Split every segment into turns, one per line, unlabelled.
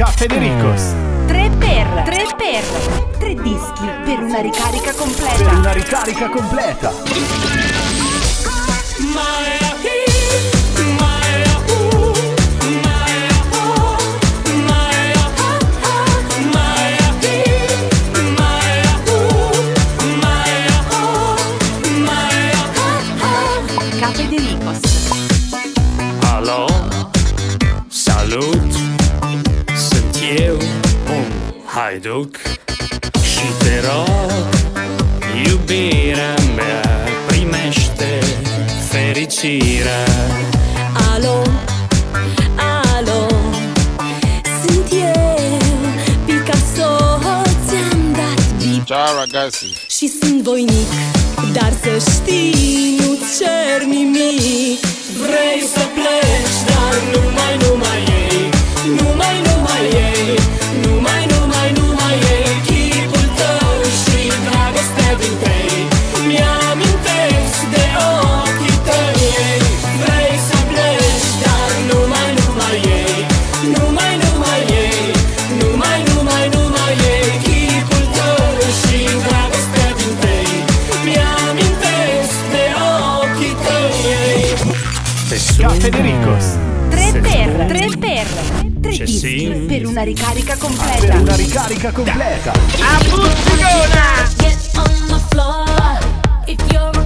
Francesca Federicos.
3 per 3 per 3 dischi per una ricarica completa.
Per una ricarica completa.
My duc Și te rog, iubirea mea Primește fericirea.
Alo, alo, sunt eu Picasso, ți-am dat beat.
Ciao ragazzi.
Și sunt voinic, dar să știi nu cer nimic. Vrei să pleci, dar nu mai, nu mai ei
Federicos.
3 per, 3 per, 3
C'è sì.
per una ricarica
ah,
completa.
Per una ricarica completa.
A Buzzicona! Get on the floor if you're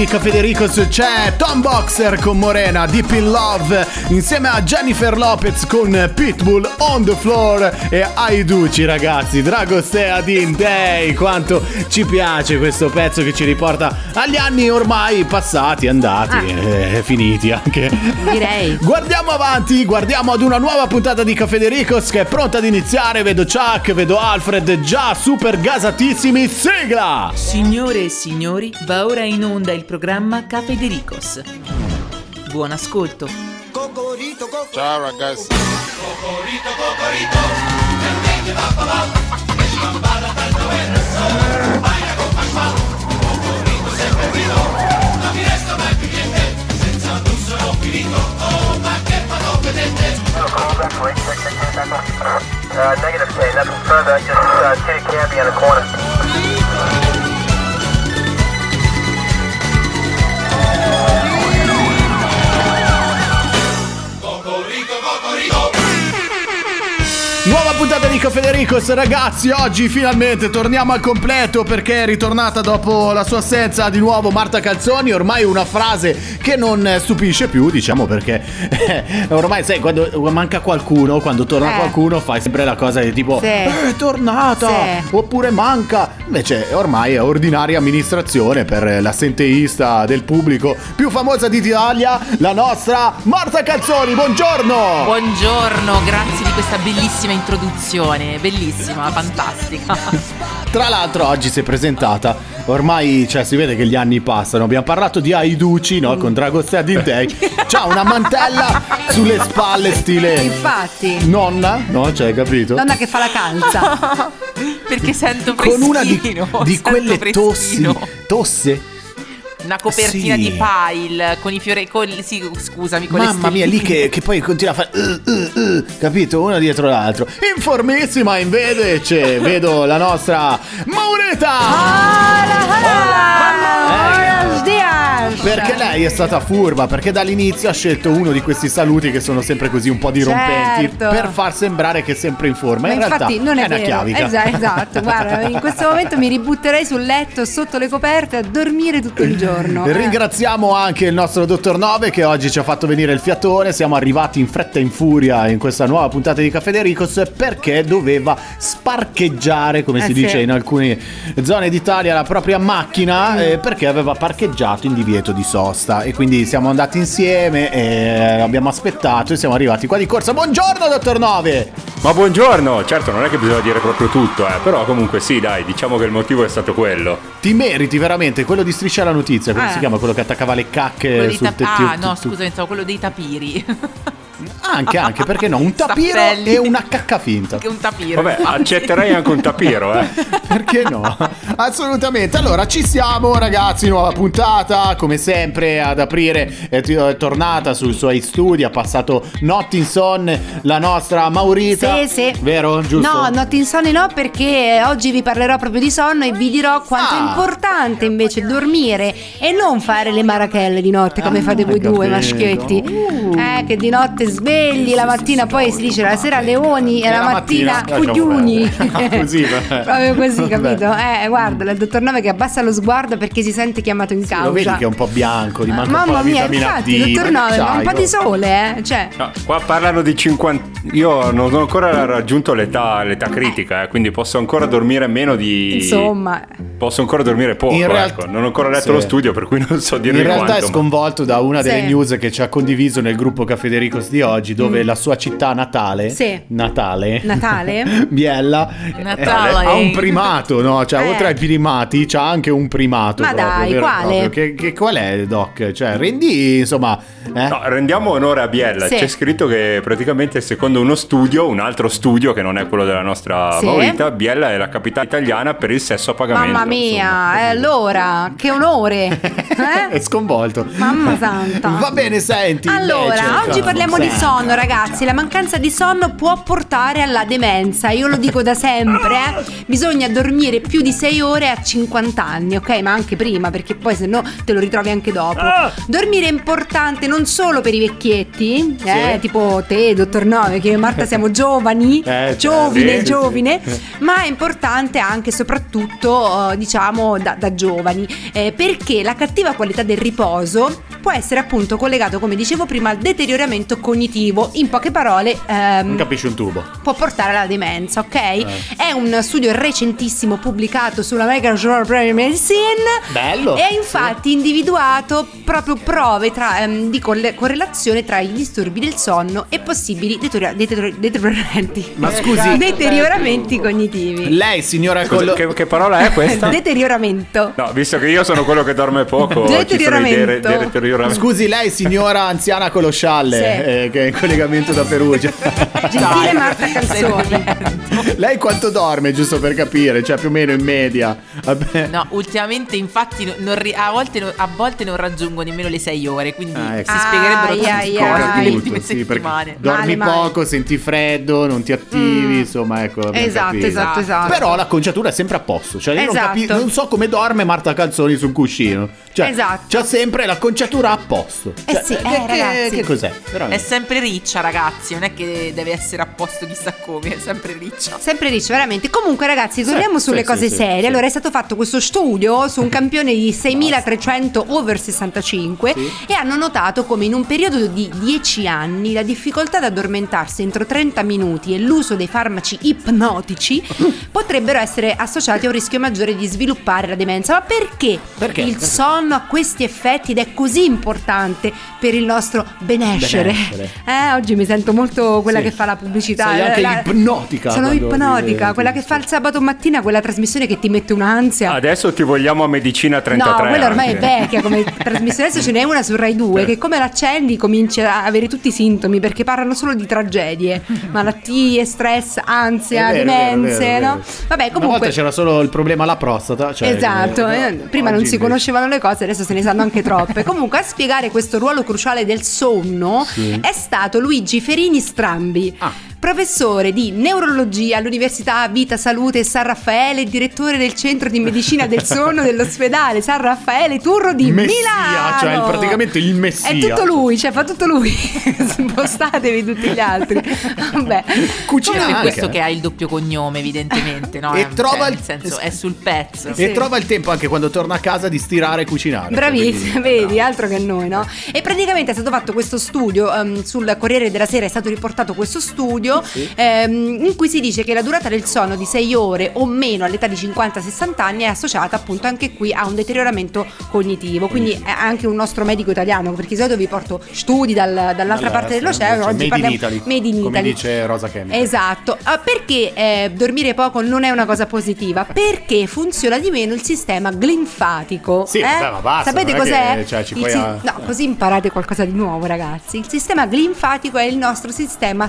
di Caffè De Ricos c'è Tom Boxer con Morena, Deep in Love, insieme a Jennifer Lopez con Pitbull, On the Floor e Aiduci ragazzi. Dragostea Din Day, quanto ci piace questo pezzo che ci riporta agli anni ormai passati, andati e finiti anche.
Direi.
Guardiamo avanti, guardiamo ad una nuova puntata di Caffè De Ricos che è pronta ad iniziare. Vedo Chuck, vedo Alfred già super gasatissimi. Sigla!
Signore e signori, va ora in onda il programma Caffè De Ricos. Buon ascolto.
Ciao ragazzi.
Uh, negative K, nothing further, just uh, Kitty Candy in the corner.
Puntata di Caffè De Ricos, ragazzi. Oggi finalmente torniamo al completo perché è ritornata dopo la sua assenza di nuovo Marta Calzoni. Ormai una frase che non stupisce più, diciamo perché eh, ormai sai, quando manca qualcuno, quando torna
Eh.
qualcuno, fai sempre la cosa di tipo
Sì.
"Eh, è tornata
Sì.
oppure manca. Invece ormai è ordinaria amministrazione per l'assenteista del pubblico più famosa d'Italia, la nostra Marta Calzoni. Buongiorno!
Buongiorno, grazie di questa bellissima introduzione, bellissima, fantastica.
Tra l'altro oggi si è presentata, ormai cioè, si vede che gli anni passano, abbiamo parlato di Aiduci no? con Dragostea Dintei, c'ha una mantella sulle spalle stile
Infatti.
nonna, no? Cioè, capito?
Donna che fa la calza.
Perché sento
con
freschino.
una di, di quelle tossi, tosse.
Una copertina
Sì.
di pile con i fiori con sì, scusami, con le
Mamma mia, lì che, che poi continua a fare, uh, uh, uh, capito? Uno dietro l'altro. Informissima invece, vedo la nostra Maureta.
Buenos dias.
Perché lei è stata furba, perché dall'inizio ha scelto uno di questi saluti che sono sempre così un po' dirompenti
Certo.
per far sembrare che è sempre in forma.
Ma
in
infatti
realtà
non è,
una
vero.
chiavica.
Esatto, esatto. Guarda, in questo momento mi ributterei sul letto sotto le coperte a dormire tutto il giorno. Eh.
Ringraziamo anche il nostro dottor Nove che oggi ci ha fatto venire il fiatone. Siamo arrivati in fretta e in furia in questa nuova puntata di Caffè De Ricos perché doveva sparcheggiare, come
Eh
si
sì.
dice in alcune zone d'Italia, la propria macchina eh, perché aveva parcheggiato in divieto di sosta. E quindi siamo andati insieme e abbiamo aspettato e siamo arrivati qua di corsa. Buongiorno, dottor Nove!
Ma buongiorno, certo non è che bisogna dire proprio tutto, eh, però comunque sì, dai, diciamo che il motivo è stato quello.
Ti meriti veramente quello di striscia la notizia, come
Eh.
si chiama? Quello che attaccava le cacche
Quello
sul tetto.
ah, no, scusa, pensavo quello dei tapiri.
Anche, anche, perché no? Un tapiro
Stappelli.
e una cacca finta.
Che un tapiro.
Vabbè, accetterei anche un tapiro, eh.
Perché no? Assolutamente. Allora, ci siamo, ragazzi. Nuova puntata. Come sempre, ad aprire è, t- è tornata sui suoi studi. Ha passato notti insonne la nostra Maurita.
Sì, sì.
Vero? Giusto?
No, notti insonni no, perché oggi vi parlerò proprio di sonno e vi dirò quanto
Ah.
è importante invece dormire e non fare le marachelle di notte come
Ah,
fate voi due
capito.
maschietti.
Uh.
Eh, che di notte svegli, la mattina poi si dice la sera leoni e,
E
la,
la
mattina,
mattina
cugliuni.
Così,
proprio così, capito? Eh, guarda, il dottor Nove che abbassa lo sguardo perché si sente chiamato in causa.
Lo vedi che è un po' bianco, gli manca un po'
Mamma mia,
vitamina
infatti,
D.
dottor Nove, ma un po' di
oh.
sole, eh? Cioè,
No, qua parlano di 50... Io non ho ancora raggiunto l'età, l'età critica, eh, quindi posso ancora dormire meno di...
insomma,
Posso ancora dormire poco,
In realtà-
ecco. Non ho ancora letto
Sì.
lo studio, per cui non so
In
dirvi
realtà
quanto.
è
ma-
sconvolto da una delle
Sì.
news che ci ha condiviso nel gruppo Caffè De Ricos di oggi dove la sua città natale,
Sì.
Natale,
Natale?
Biella,
Natale.
eh, ha un primato, no? Cioè,
Eh.
oltre ai primati, c'ha anche un primato.
Ma
proprio,
dai, quale?
Che, che- qual è, Doc? Cioè, rendi, insomma... eh?
No, rendiamo onore a Biella.
Sì.
C'è scritto che praticamente secondo uno studio, un altro studio che non è quello della nostra
Sì.
Maurita, Biella è la capitale italiana per il sesso a pagamento.
Mamma mia, e allora, che onore!
È
Eh?
sconvolto.
Mamma santa.
Va bene, senti.
Allora,
invece,
oggi parliamo di
senti.
sonno, ragazzi. La mancanza di sonno può portare alla demenza. Io lo dico da sempre. eh. Bisogna dormire più di 6 ore a 50 anni, ok? Ma anche prima, perché poi se no te lo ritrovi anche dopo. Dormire è importante non solo per i vecchietti, eh,
Sì.
tipo te, dottor Nove, che io e Marta siamo giovani,
Eh,
giovine,
sì,
giovine,
sì.
ma è importante anche e soprattutto, eh, diciamo, da, da giovani, eh, perché la cattiva qualità del riposo può essere appunto collegato, come dicevo prima, al deterioramento cognitivo. In poche parole, ehm,
Non capisci un tubo.
può portare alla demenza, ok?
Eh.
È un studio recentissimo pubblicato sulla American Journal of Medicine.
Bello.
E ha infatti individuato proprio prove tra, ehm, di colle- correlazione tra i disturbi del sonno e possibili deteriora- deteriora- deterioramenti.
Ma scusi-
deterioramenti cognitivi.
Lei, signora
Scusa, che, che parola è questa?
Deterioramento.
No, visto che io sono quello che dorme poco,
Deterioramento.
de- de- deterioramenti.
Scusi, lei, signora anziana con lo scialle,
Sì.
eh, che è in collegamento da Perugia.
Gentile Marta Calzoni.
lei quanto dorme, giusto per capire? Cioè, più o meno in media. Vabbè.
No, ultimamente infatti non ri- a, volte, no- a volte non raggiungo nemmeno le 6 ore, quindi
Ah, ecco.
si spiegherebbero
Ai,
tante
ai,
cose nelle
Tutto,
ultime
sì,
settimane.
dormi
Male, male.
poco, senti freddo, non ti attivi, insomma, ecco.
Esatto, esatto, esatto.
Però l'acconciatura è sempre a posto. Cioè, io non,
Esatto.
capi- non so come dorme Marta Calzoni sul cuscino. Cioè,
Esatto.
c'ha sempre l'acconciatura a posto.
Eh
Cioè,
sì,
che,
eh,
che-
ragazzi.
che cos'è?
È
Veramente.
sempre riccia, ragazzi, non è che deve essere a posto chissà come, è sempre riccia.
Sempre riccio, veramente. Comunque, ragazzi, torniamo
Sì,
sulle
sì,
cose
sì,
serie.
sì.
Allora, è stato fatto questo studio su un campione di 6.300 over 65 e hanno notato come in un periodo di 10 anni la difficoltà ad addormentarsi entro 30 minuti e l'uso dei farmaci ipnotici potrebbero essere associati a un rischio maggiore di sviluppare la demenza. Ma perché,
Perché?
il
Perché?
sonno ha questi effetti ed è così importante per il nostro benessere?
Benessere.
Eh, oggi mi sento molto quella
Sì.
che fa la pubblicità.
Sei anche
La-
ipnotica
Sono ipnotica,
diventi-
quella che fa il sabato mattina, quella trasmissione che ti mette un'ansia.
Adesso ti vogliamo a medicina 33.
No, quella ormai
anche.
è vecchia come trasmissione. Adesso ce n'è una su Rai 2 che come l'accendi cominci a avere tutti i sintomi perché parlano solo di tragedie, malattie, stress, ansia,
vero, vero,
demenze,
vero, è
no?
vero.
Vabbè,
Una volta
comunque
c'era solo il problema alla prostata. Cioè,
Esatto,
eh,
eh, prima non si conoscevano le cose, adesso se ne sanno anche troppe. Comunque a spiegare questo ruolo cruciale del sonno
Sì.
è stato Luigi Ferini Strambi.
Ah.
Professore di neurologia all'Università Vita Salute San Raffaele e direttore del centro di medicina del sonno dell'ospedale San Raffaele Turro di
Messia,
Milano.
cioè il- praticamente il messia.
È tutto lui, cioè fa tutto lui. Spostatevi tutti gli altri. Vabbè.
Cucina anche.
questo che ha il doppio cognome, evidentemente, no?
E trova
cioè,
il-
nel senso, è sul pezzo.
E
Sì.
trova il tempo anche quando torna a casa di stirare e cucinare.
Bravissima,
quindi-
vedi, altro che noi, no? E praticamente è stato fatto questo studio, ehm, sul Corriere della Sera è stato riportato questo studio ehm, in cui si dice che la durata del sonno di 6 ore o meno all'età di 50-60 anni è associata appunto anche qui a un deterioramento cognitivo, quindi è anche un nostro medico italiano, perché di solito vi porto studi dal- dall'altra parte dell'oceano,
invece,
oggi
made in
parliamo
Italy,
made in
come
Italy.
dice Rosa Chemical.
Esatto, Ah, perché eh, dormire poco non è una cosa positiva? Perché funziona di meno il sistema glinfatico.
Sì,
eh?
vabbè, ma basta,
Sapete cos'è?
che, cioè, ci
Il
a-
No, così imparate qualcosa di nuovo, ragazzi. Il sistema glinfatico è il nostro sistema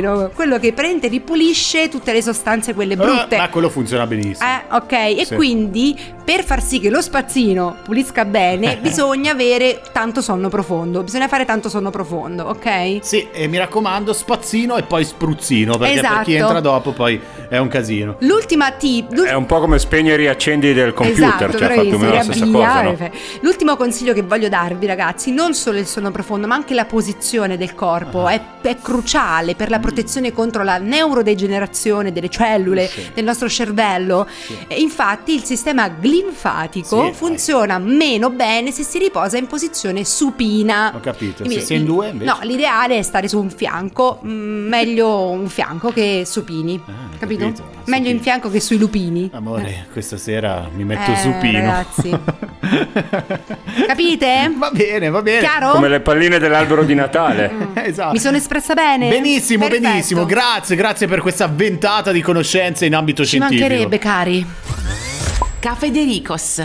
spazzino, quello che prende e ripulisce tutte le sostanze quelle brutte.
Eh, ma quello funziona benissimo.
Eh, ok, e
Sì.
quindi per far sì che lo spazzino pulisca bene, bisogna avere tanto sonno profondo. Bisogna fare tanto sonno profondo, ok?
Sì, e mi raccomando, spazzino e poi spruzzino, perché per chi
Esatto.
entra dopo poi è un casino.
L'ultima tip, l'ul-
È un po' come spegni e riaccendi del computer,
Esatto,
cioè fa più o meno la stessa cosa, no?
L'ultimo consiglio che voglio darvi, ragazzi, non solo il sonno profondo, ma anche la posizione del corpo
Ah.
è, è cruciale per la protezione contro la neurodegenerazione delle cellule
Sì.
del nostro cervello. E infatti, il sistema linfatico
Sì.
funziona meno bene se si riposa in posizione supina.
Ho capito.
Quindi,
Se sei in due, invece.
No, l'ideale è stare su un fianco, mm, meglio un fianco che supini.
Ah,
capito?
capito,
Meglio in fianco che sui lupini.
Amore, questa sera mi metto
Eh,
supino.
ragazzi. Capite?
Va bene, va bene.
Chiaro?
Come le palline dell'albero di Natale.
Esatto.
Mi sono espressa bene?
Benissimo,
Perfetto.
Benissimo. Grazie, grazie per questa ventata di conoscenze in ambito
Ci
scientifico.
mancherebbe, cari.
Caffè De Ricos.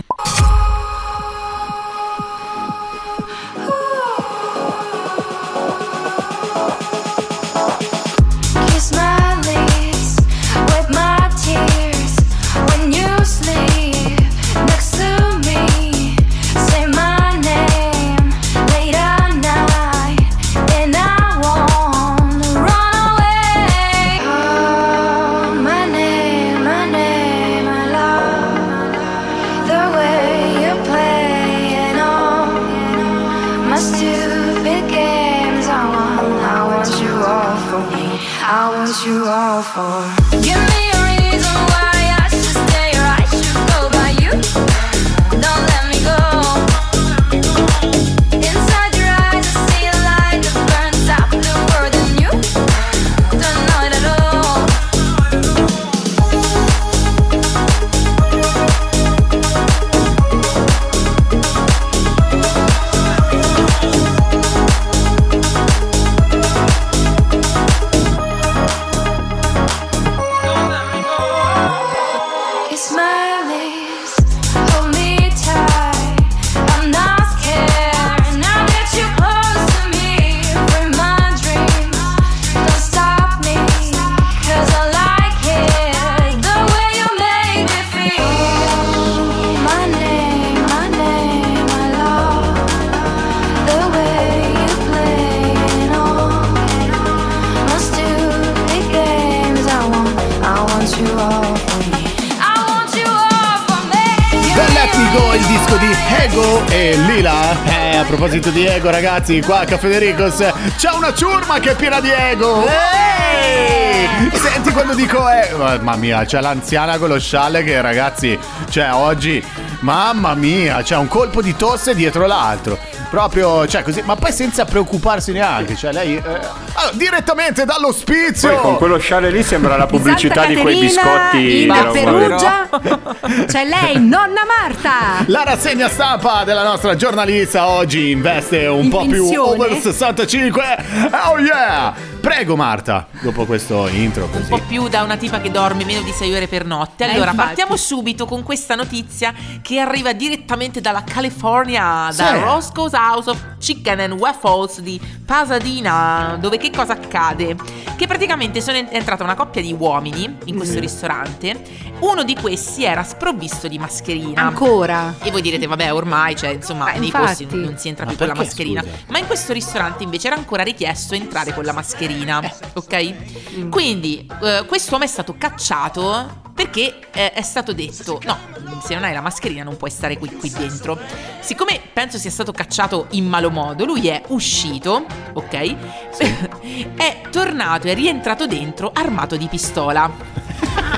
Ragazzi, qua a Caffè Ricos c'è una ciurma che è piena di Ego. Ehi! Senti quando dico eh, mamma mia, c'è l'anziana con lo scialle che ragazzi, cioè oggi, mamma mia, c'è un colpo di tosse dietro l'altro. Proprio, cioè così, ma poi senza preoccuparsi neanche, cioè lei eh, allora, direttamente dall'ospizio.
Poi con quello sciale lì sembra la pubblicità di quei biscotti
in
della
Perugia. C'è lei, nonna Marta.
La rassegna stampa della nostra giornalista oggi investe un
In
po' più
pensione?
over 65. Oh yeah! Prego Marta, dopo questo intro
un
così.
po' più da una tipa che dorme meno di 6 ore per notte. Allora,
infatti.
partiamo subito con questa notizia che arriva direttamente dalla California, da
Sì.
Roscoe's House of Chicken and Waffles di Pasadena, dove che cosa accade? Che praticamente sono en- entrata una coppia di uomini in questo ristorante, uno di questi era sprovvisto di mascherina.
Ancora.
E voi direte, vabbè, ormai, cioè, insomma,
Eh,
nei
infatti.
posti non non si entra
Ma
più con la mascherina.
scusa?
Ma in questo ristorante invece era ancora richiesto entrare con la mascherina,
Eh.
ok? Quindi eh, quest'uomo è stato cacciato perché eh, è stato detto, no, se non hai la mascherina non puoi stare qui, qui dentro. Siccome penso sia stato cacciato in malo modo, lui è uscito, ok? è tornato e rientrato dentro armato di pistola.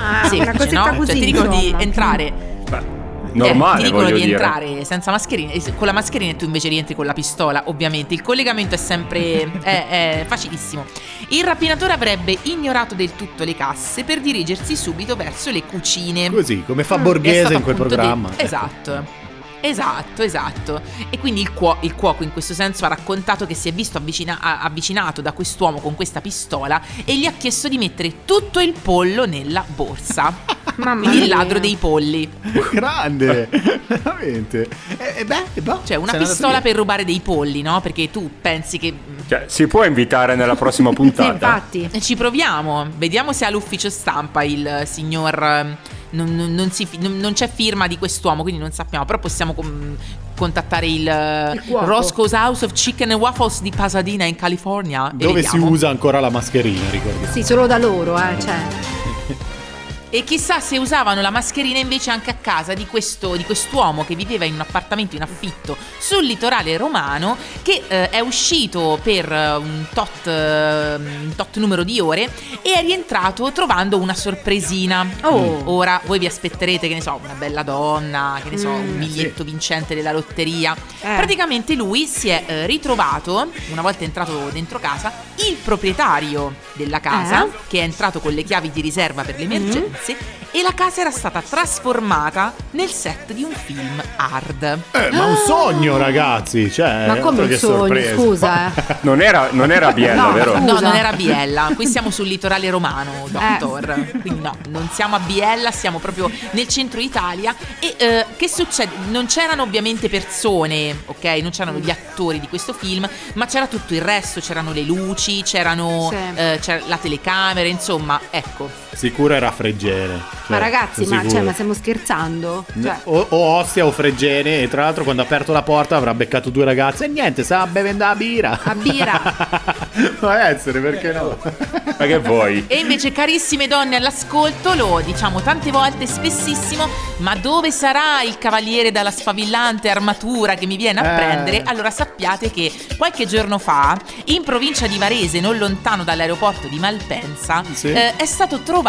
Ah, una cosetta
no?
così.
Cioè, ti dicono di entrare
Normale,
eh, ti dicono di
dire.
entrare senza mascherina con la mascherina e tu invece rientri con la pistola, ovviamente. Il collegamento è sempre è, è facilissimo. Il rapinatore avrebbe ignorato del tutto le casse per dirigersi subito verso le cucine.
Così, come fa
È
Borghese in quel programma.
detto- Esatto. Esatto, esatto. E quindi il, cuo- il cuoco in questo senso ha raccontato che si è visto avvicina- avvicinato da quest'uomo con questa pistola e gli ha chiesto di mettere tutto il pollo nella borsa.
Mamma
Quindi il
mia.
ladro dei polli.
Grande, veramente. E, e beh, e boh,
Cioè, una pistola per rubare dei polli, no? Perché tu pensi che.
Cioè, si può invitare nella prossima
Sì,
puntata?
infatti.
E Ci proviamo, vediamo se all'ufficio stampa il signor. eh, Non, non- non si non- non c'è firma di quest'uomo, quindi non sappiamo. Però possiamo com- contattare il,
Il cuoco.
Roscoe's House of Chicken and Waffles di Pasadena in California. e
Dove si usa ancora la mascherina, ricordiamo.
Sì, solo da loro, eh, cioè.
E chissà se usavano la mascherina invece anche a casa di, questo, di quest'uomo che viveva in un appartamento in affitto sul litorale romano, che eh, è uscito per eh, un tot, eh, un tot numero di ore e è rientrato trovando una sorpresina.
Oh.
Ora voi vi aspetterete, che ne so, una bella donna, che ne so, un
Mm,
biglietto vincente della lotteria.
Eh.
Praticamente lui si è eh, ritrovato, una volta entrato dentro casa, il proprietario della casa,
Eh?
che è entrato con le chiavi di riserva per le emergenze, e la casa era stata trasformata nel set di un film hard.
Eh, ma un sogno, ragazzi. Cioè,
Ma come un sogno,
sorpresa.
scusa, eh.
Non era, non era Biella,
No,
vero?
No, non era a Biella, qui siamo sul litorale romano, doctor. Quindi no, non siamo a Biella, siamo proprio nel centro Italia. E eh, che succede? Non c'erano ovviamente persone, ok? Non c'erano gli attori di questo film, ma c'era tutto il resto, c'erano le luci, c'erano
Sì.
eh, c'era la telecamera, insomma, ecco.
Sicuro era Freggene.
Ma
Cioè,
ragazzi,
sono
ma, cioè,
sicuro.
ma stiamo scherzando? Cioè,
O, o Ostia o Freggene e tra l'altro quando ha aperto la porta avrà beccato due ragazze e niente, stava bevendo la birra.
A birra.
Può essere, perché no?
Ma che vuoi?
E invece, carissime donne all'ascolto, lo diciamo tante volte, spessissimo, ma dove sarà il cavaliere dalla sfavillante armatura che mi viene a
Eh.
prendere? Allora sappiate che qualche giorno fa, in provincia di Varese, non lontano dall'aeroporto di Malpensa,
Sì.
eh, è stato trovato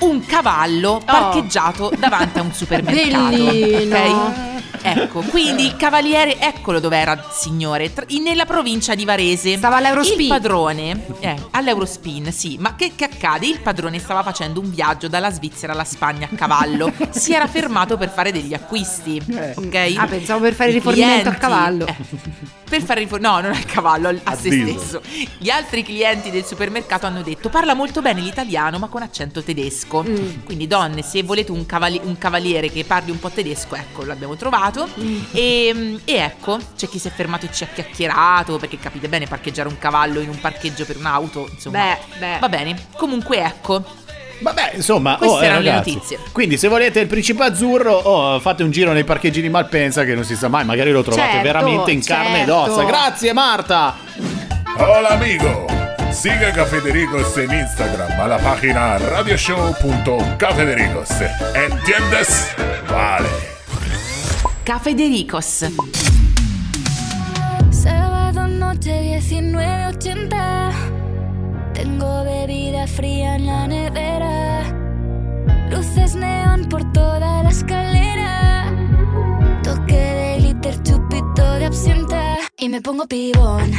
un cavallo parcheggiato davanti a un supermercato.
Bellino.
ok? Ecco, quindi il cavaliere, eccolo dov'era, signore, tra- in- nella provincia di Varese.
Stava all'Eurospin.
Il padrone, eh, all'Eurospin, sì, ma che, che accade? Il padrone stava facendo un viaggio dalla Svizzera alla Spagna a cavallo. si era fermato per fare degli acquisti, ok?
Ah, pensavo per fare
I
rifornimento a
clienti-
cavallo.
eh, per fare rifornimento, no, non al cavallo, al- a,
A
se stesso. Gli altri clienti del supermercato hanno detto parla molto bene l'italiano ma con accento tedesco.
Mm.
Quindi donne, se volete un, cavali- un cavaliere che parli un po' tedesco, ecco, l'abbiamo trovato.
Mm.
E, e ecco, c'è chi si è fermato e ci ha chiacchierato, perché capite bene parcheggiare un cavallo in un parcheggio per un'auto, insomma.
Beh, beh.
Va bene. Comunque ecco,
Vabbè, insomma,
Queste
oh,
erano le
ragazzi.
notizie.
Quindi, se volete il principe azzurro, oh, fate un giro nei parcheggi di Malpensa, che non si sa mai, magari lo trovate
Certo,
veramente in carne ed
certo.
ossa. Grazie, Marta.
Hola amigo, siga Cafedericos en Instagram a la página radioshow.cafedericos. ¿Entiendes? Vale.
Cafedericos.
Sábado noche 19.80 Tengo bebida fría en la nevera Luces neón por toda la escalera Toque de glitter, chupito de absenta Y me pongo pibón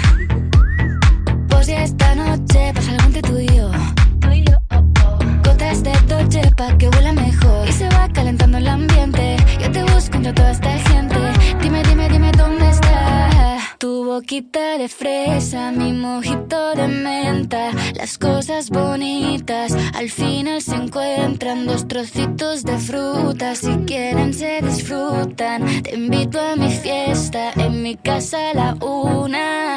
Pues ya esta noche pasa algo entre tú y yo. Gotas de Dolce pa' que huela mejor. Y se va calentando el ambiente. Yo te busco entre toda esta gente. Dime, dime, dime dónde está. Tu boquita de fresa, mi mojito de menta. Las cosas bonitas al final se encuentran. Dos trocitos de fruta, si quieren se disfrutan. Te invito a mi fiesta, en mi casa a la una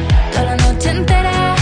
la noche entera.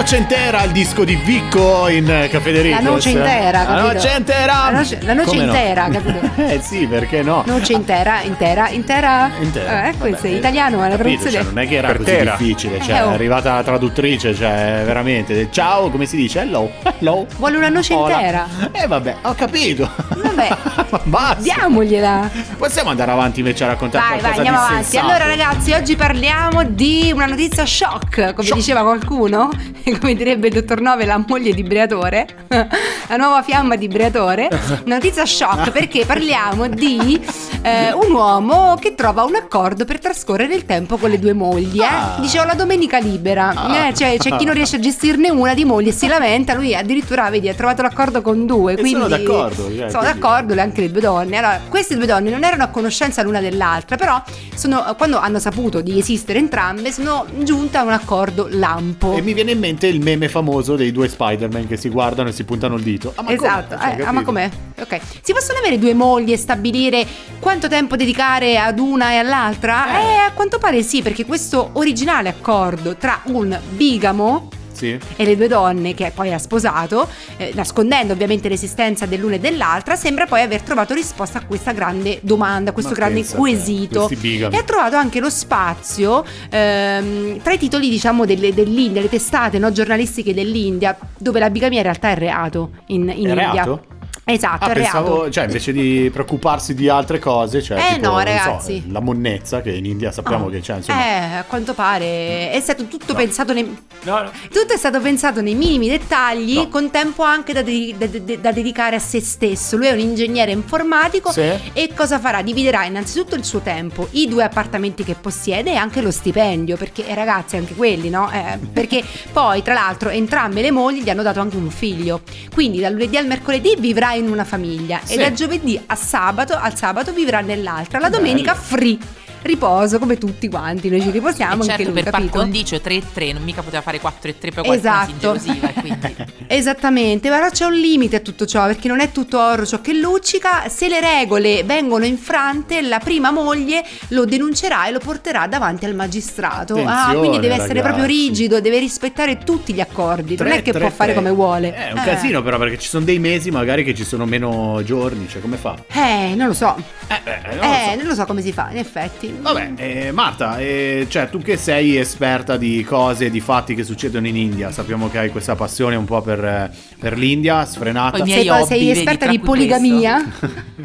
Noce Intera il disco di Vicco in eh, Caffè De
La noce intera,
La
capito?
noce intera.
La noce, la noce
Come no?
intera, capito?
eh sì, perché no?
Noce intera, intera, intera.
Intera.
Eh, è
Vabbè,
italiano, è la traduzione.
cioè, non è che era
Per
così
terra.
difficile, cioè
Eh, oh.
è arrivata la traduttrice, cioè veramente. Ciao, come si dice? Hello. Hello.
Vuole una noce
Hola.
intera.
Eh vabbè, ho capito.
Vabbè,
Basta.
diamogliela.
Possiamo andare avanti invece a raccontare
Vai, vai,
qualcosa
andiamo
di
avanti.
sensato?
Allora, ragazzi, oggi parliamo di una notizia shock, come
Shock.
diceva qualcuno, come direbbe il dottor Nove, la moglie di Briatore, la nuova fiamma di Briatore. Una notizia shock perché parliamo di eh, un uomo che trova un accordo per trascorrere il tempo con le due mogli. Eh?
Ah.
Dice ho la domenica libera,
Ah.
Eh, cioè, c'è chi non riesce a gestirne una di moglie e si lamenta, lui addirittura vedi, ha trovato l'accordo con due. Quindi
sono d'accordo, cioè,
sono
quindi-
d'accordo le- anche le due donne. Allora, queste due donne non erano a conoscenza l'una dell'altra, però sono- quando hanno saputo di esistere entrambe, sono giunte a un accordo lampo.
E mi viene in mente il meme famoso dei due Spider-Man che si guardano e si puntano il dito. Ah, ma
Esatto,
come? Cioè,
eh, ah, ma com'è? Ok. Si possono avere due mogli e stabilire quanto tempo dedicare ad una e all'altra? Eh, a quanto pare sì, perché questo originale accordo tra un bigamo
Sì.
e le due donne che poi ha sposato, eh, nascondendo ovviamente l'esistenza dell'una e dell'altra, sembra poi aver trovato risposta a questa grande domanda, a questo
Ma
grande
pensa
quesito. E ha trovato anche lo spazio ehm, tra i titoli, diciamo, delle- dell'India, le testate no, giornalistiche dell'India, dove la bigamia in realtà è reato in, in
È
India.
reato?
Esatto,
Ah,
è reato.
pensavo, cioè, invece di preoccuparsi di altre cose, cioè,
Eh,
tipo,
no,
non so,
ragazzi.
la monnezza, che in India sappiamo
Ah.
che c'è, insomma.
Eh, a quanto pare è stato tutto
No.
pensato nei
No, no.
tutto è stato pensato nei minimi dettagli,
No.
con tempo anche da, de- da- da- da dedicare a se stesso. Lui è un ingegnere informatico
Sì.
e cosa farà? Dividerà innanzitutto il suo tempo, i due appartamenti che possiede e anche lo stipendio, perché eh, ragazzi anche quelli, no? Eh, perché poi tra l'altro entrambe le mogli gli hanno dato anche un figlio. Quindi dal lunedì al mercoledì vivrà in una famiglia
Sì.
e da giovedì a sabato, al sabato vivrà nell'altra. La domenica free. Riposo come tutti quanti, noi ci riposiamo
E
anche
certo,
lui,
per par
capito?
condicio 3-3, non mica poteva fare 4-3, poi qualcuno
Esatto.
si e quindi...
Esattamente, però c'è un limite a tutto ciò perché non è tutto oro ciò che luccica. Se le regole vengono infrante, la prima moglie lo denuncerà e lo porterà davanti al magistrato. ah, quindi deve essere
ragazzi.
proprio rigido, deve rispettare tutti gli accordi. non
Tre,
è che
tre,
può fare
tre.
come vuole.
Eh, È un casino però perché ci sono dei mesi magari che ci sono meno giorni, cioè come fa?
Eh, non lo so.
Eh, eh, non lo
eh,
so.
non lo so come si fa, in effetti.
Vabbè, eh, Marta, eh, cioè tu che sei esperta di cose, di fatti che succedono in India, sappiamo che hai questa passione un po' per, eh, per l'India, sfrenata.
Sei,
hobby,
sei esperta di poligamia?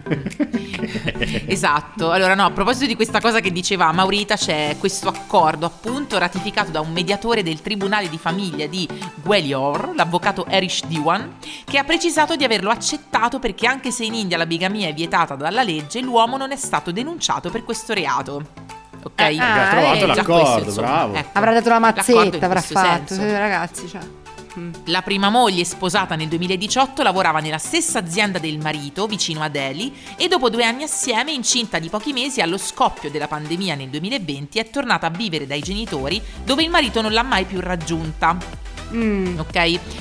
Esatto, allora no, a proposito di questa cosa che diceva Maurita, c'è questo accordo appunto ratificato da un mediatore del Tribunale di Famiglia di Gwalior, l'avvocato Erish Diwan, che ha precisato di averlo accettato perché anche se in India la bigamia è vietata dalla legge, l'uomo non è stato denunciato per questo reato. Ok?
Eh, ha trovato
già
l'accordo,
questo,
bravo.
ecco.
Avrà dato la mazzetta, avrà fatto.
senso.
Eh, Ragazzi, cioè. Mm.
La prima moglie, sposata nel 2018, lavorava nella stessa azienda del marito, vicino a Delhi, e dopo due anni assieme, incinta di pochi mesi allo scoppio della pandemia nel 2020, è tornata a vivere dai genitori, dove il marito non l'ha mai più raggiunta.
Mm.
Ok?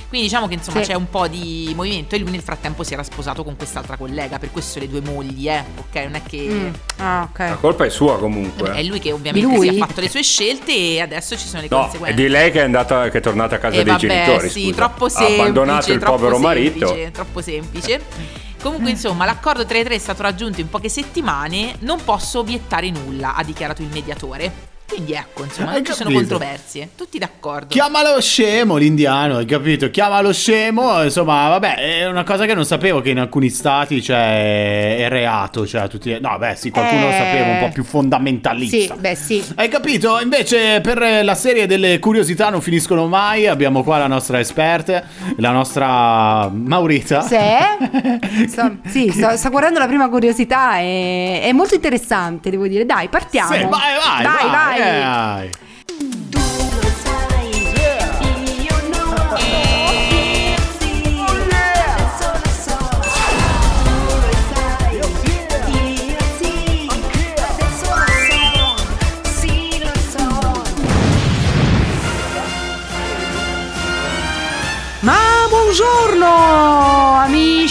Quindi diciamo che insomma
Sì.
c'è un po' di movimento e lui nel frattempo si era sposato con quest'altra collega, per questo le due mogli, eh. Ok? Non è che...
Mm. Ah, ok.
La colpa è sua comunque.
È lui che ovviamente
Di lui?
si ha fatto le sue scelte e adesso ci sono le
No, è
conseguenze.
di lei che è andata, che è tornata a casa
Eh,
dei
vabbè,
genitori.
sì,
scusa.
troppo
Ha
semplice.
abbandonato il povero
semplice,
marito.
Troppo semplice. Comunque, insomma, l'accordo 3-3 è stato raggiunto in poche settimane. Non posso obiettare nulla, ha dichiarato il mediatore. Quindi ecco, insomma,
Hai
non ci sono controversie. Tutti d'accordo.
Chiamalo scemo l'indiano, hai capito? Chiamalo scemo, insomma, vabbè, è una cosa che non sapevo che in alcuni stati cioè, è reato, cioè tutti... No, beh, sì, qualcuno lo
Eh.
sapeva, un po' più fondamentalista.
Sì, beh, sì.
Hai capito? Invece per la serie delle curiosità non finiscono mai, abbiamo qua la nostra esperta, la nostra Maurita.
Se? Sto, sì, sto, sto guardando la prima curiosità e è molto interessante, devo dire. Dai, partiamo.
Sì, vai, vai,
vai.
vai,
vai.
Vai.
Ma buongiorno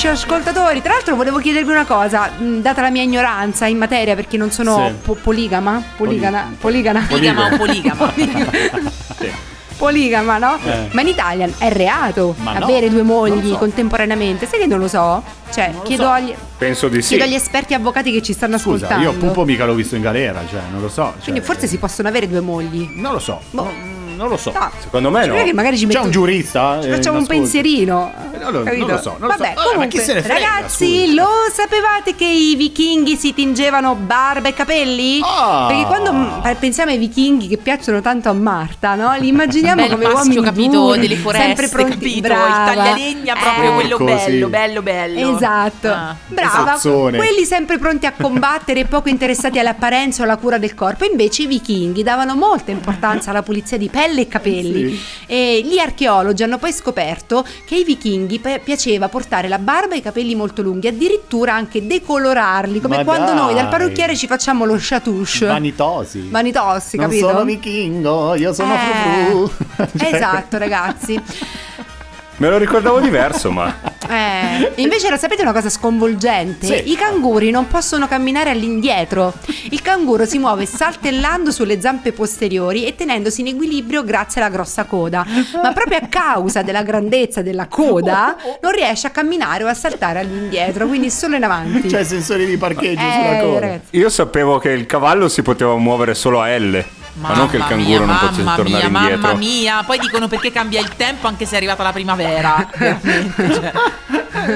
amici ascoltatori. Tra l'altro volevo chiedervi una cosa, mh, data la mia ignoranza in materia, perché non sono
Sì.
po- poligama, poligana, poligana,
Poligama o poligama?
poligama, no?
Eh.
Ma in Italia è reato
Ma no,
avere due
non
mogli
so.
contemporaneamente. Sai che non lo so? Cioè,
lo
chiedo,
so.
agli,
Penso di sì.
chiedo agli esperti avvocati che ci stanno
Scusa,
ascoltando.
io Pupo mica l'ho visto in galera, cioè, non lo so. cioè,
Quindi forse si possono avere due mogli.
Non lo so.
Boh.
No, non lo so.
No.
Secondo me no.
Che magari ci
C'è
metto-
un giurista?
Ci
eh,
facciamo un pensierino.
non lo-
capito?
non lo so, non lo so.
Vabbè,
Vabbè, ma
comunque,
chi se ne frega,
ragazzi,
scusa.
lo sapevate che i vichinghi si tingevano barba e capelli?
Ah.
Perché quando pensiamo ai vichinghi che piacciono tanto a Marta, no? Li immaginiamo
Bel
come
maschio,
uomini
capito,
duri,
delle foreste,
sempre pronti,
capito?
brava.
Il taglialegna proprio
Eh,
quello
Così.
bello, bello, bello.
Esatto,
Ah.
brava.
Esazzone.
Quelli sempre pronti a combattere e poco interessati all'apparenza o alla cura del corpo. Invece i vichinghi davano molta importanza alla pulizia di pelle e capelli. E gli archeologi hanno poi scoperto che ai vichinghi pi- piaceva portare la barba e i capelli molto lunghi, addirittura anche decolorarli, come
Ma
quando
dai.
noi dal parrucchiere ci facciamo lo chatouche.
Vanitosi.
Vanitossi,
non
capito?
sono vichingo, io sono
Eh,
frufru. Cioè,
Esatto, ragazzi.
Me lo ricordavo diverso, ma
Eh, invece lo sapete una cosa sconvolgente?
Sì.
I canguri non possono camminare all'indietro. Il canguro si muove saltellando sulle zampe posteriori e tenendosi in equilibrio grazie alla grossa coda. Ma proprio a causa della grandezza della coda non riesce a camminare o a saltare all'indietro, quindi solo in avanti.
C'è sensori di parcheggio
Eh,
sulla coda.
ragazzi.
io sapevo che il cavallo si poteva muovere solo a L, ma non che il
Mamma
canguro
mia,
non potesse
mamma
tornare
mia,
indietro.
Mamma mia, poi dicono perché cambia il tempo anche se è arrivata la primavera. Veramente, cioè.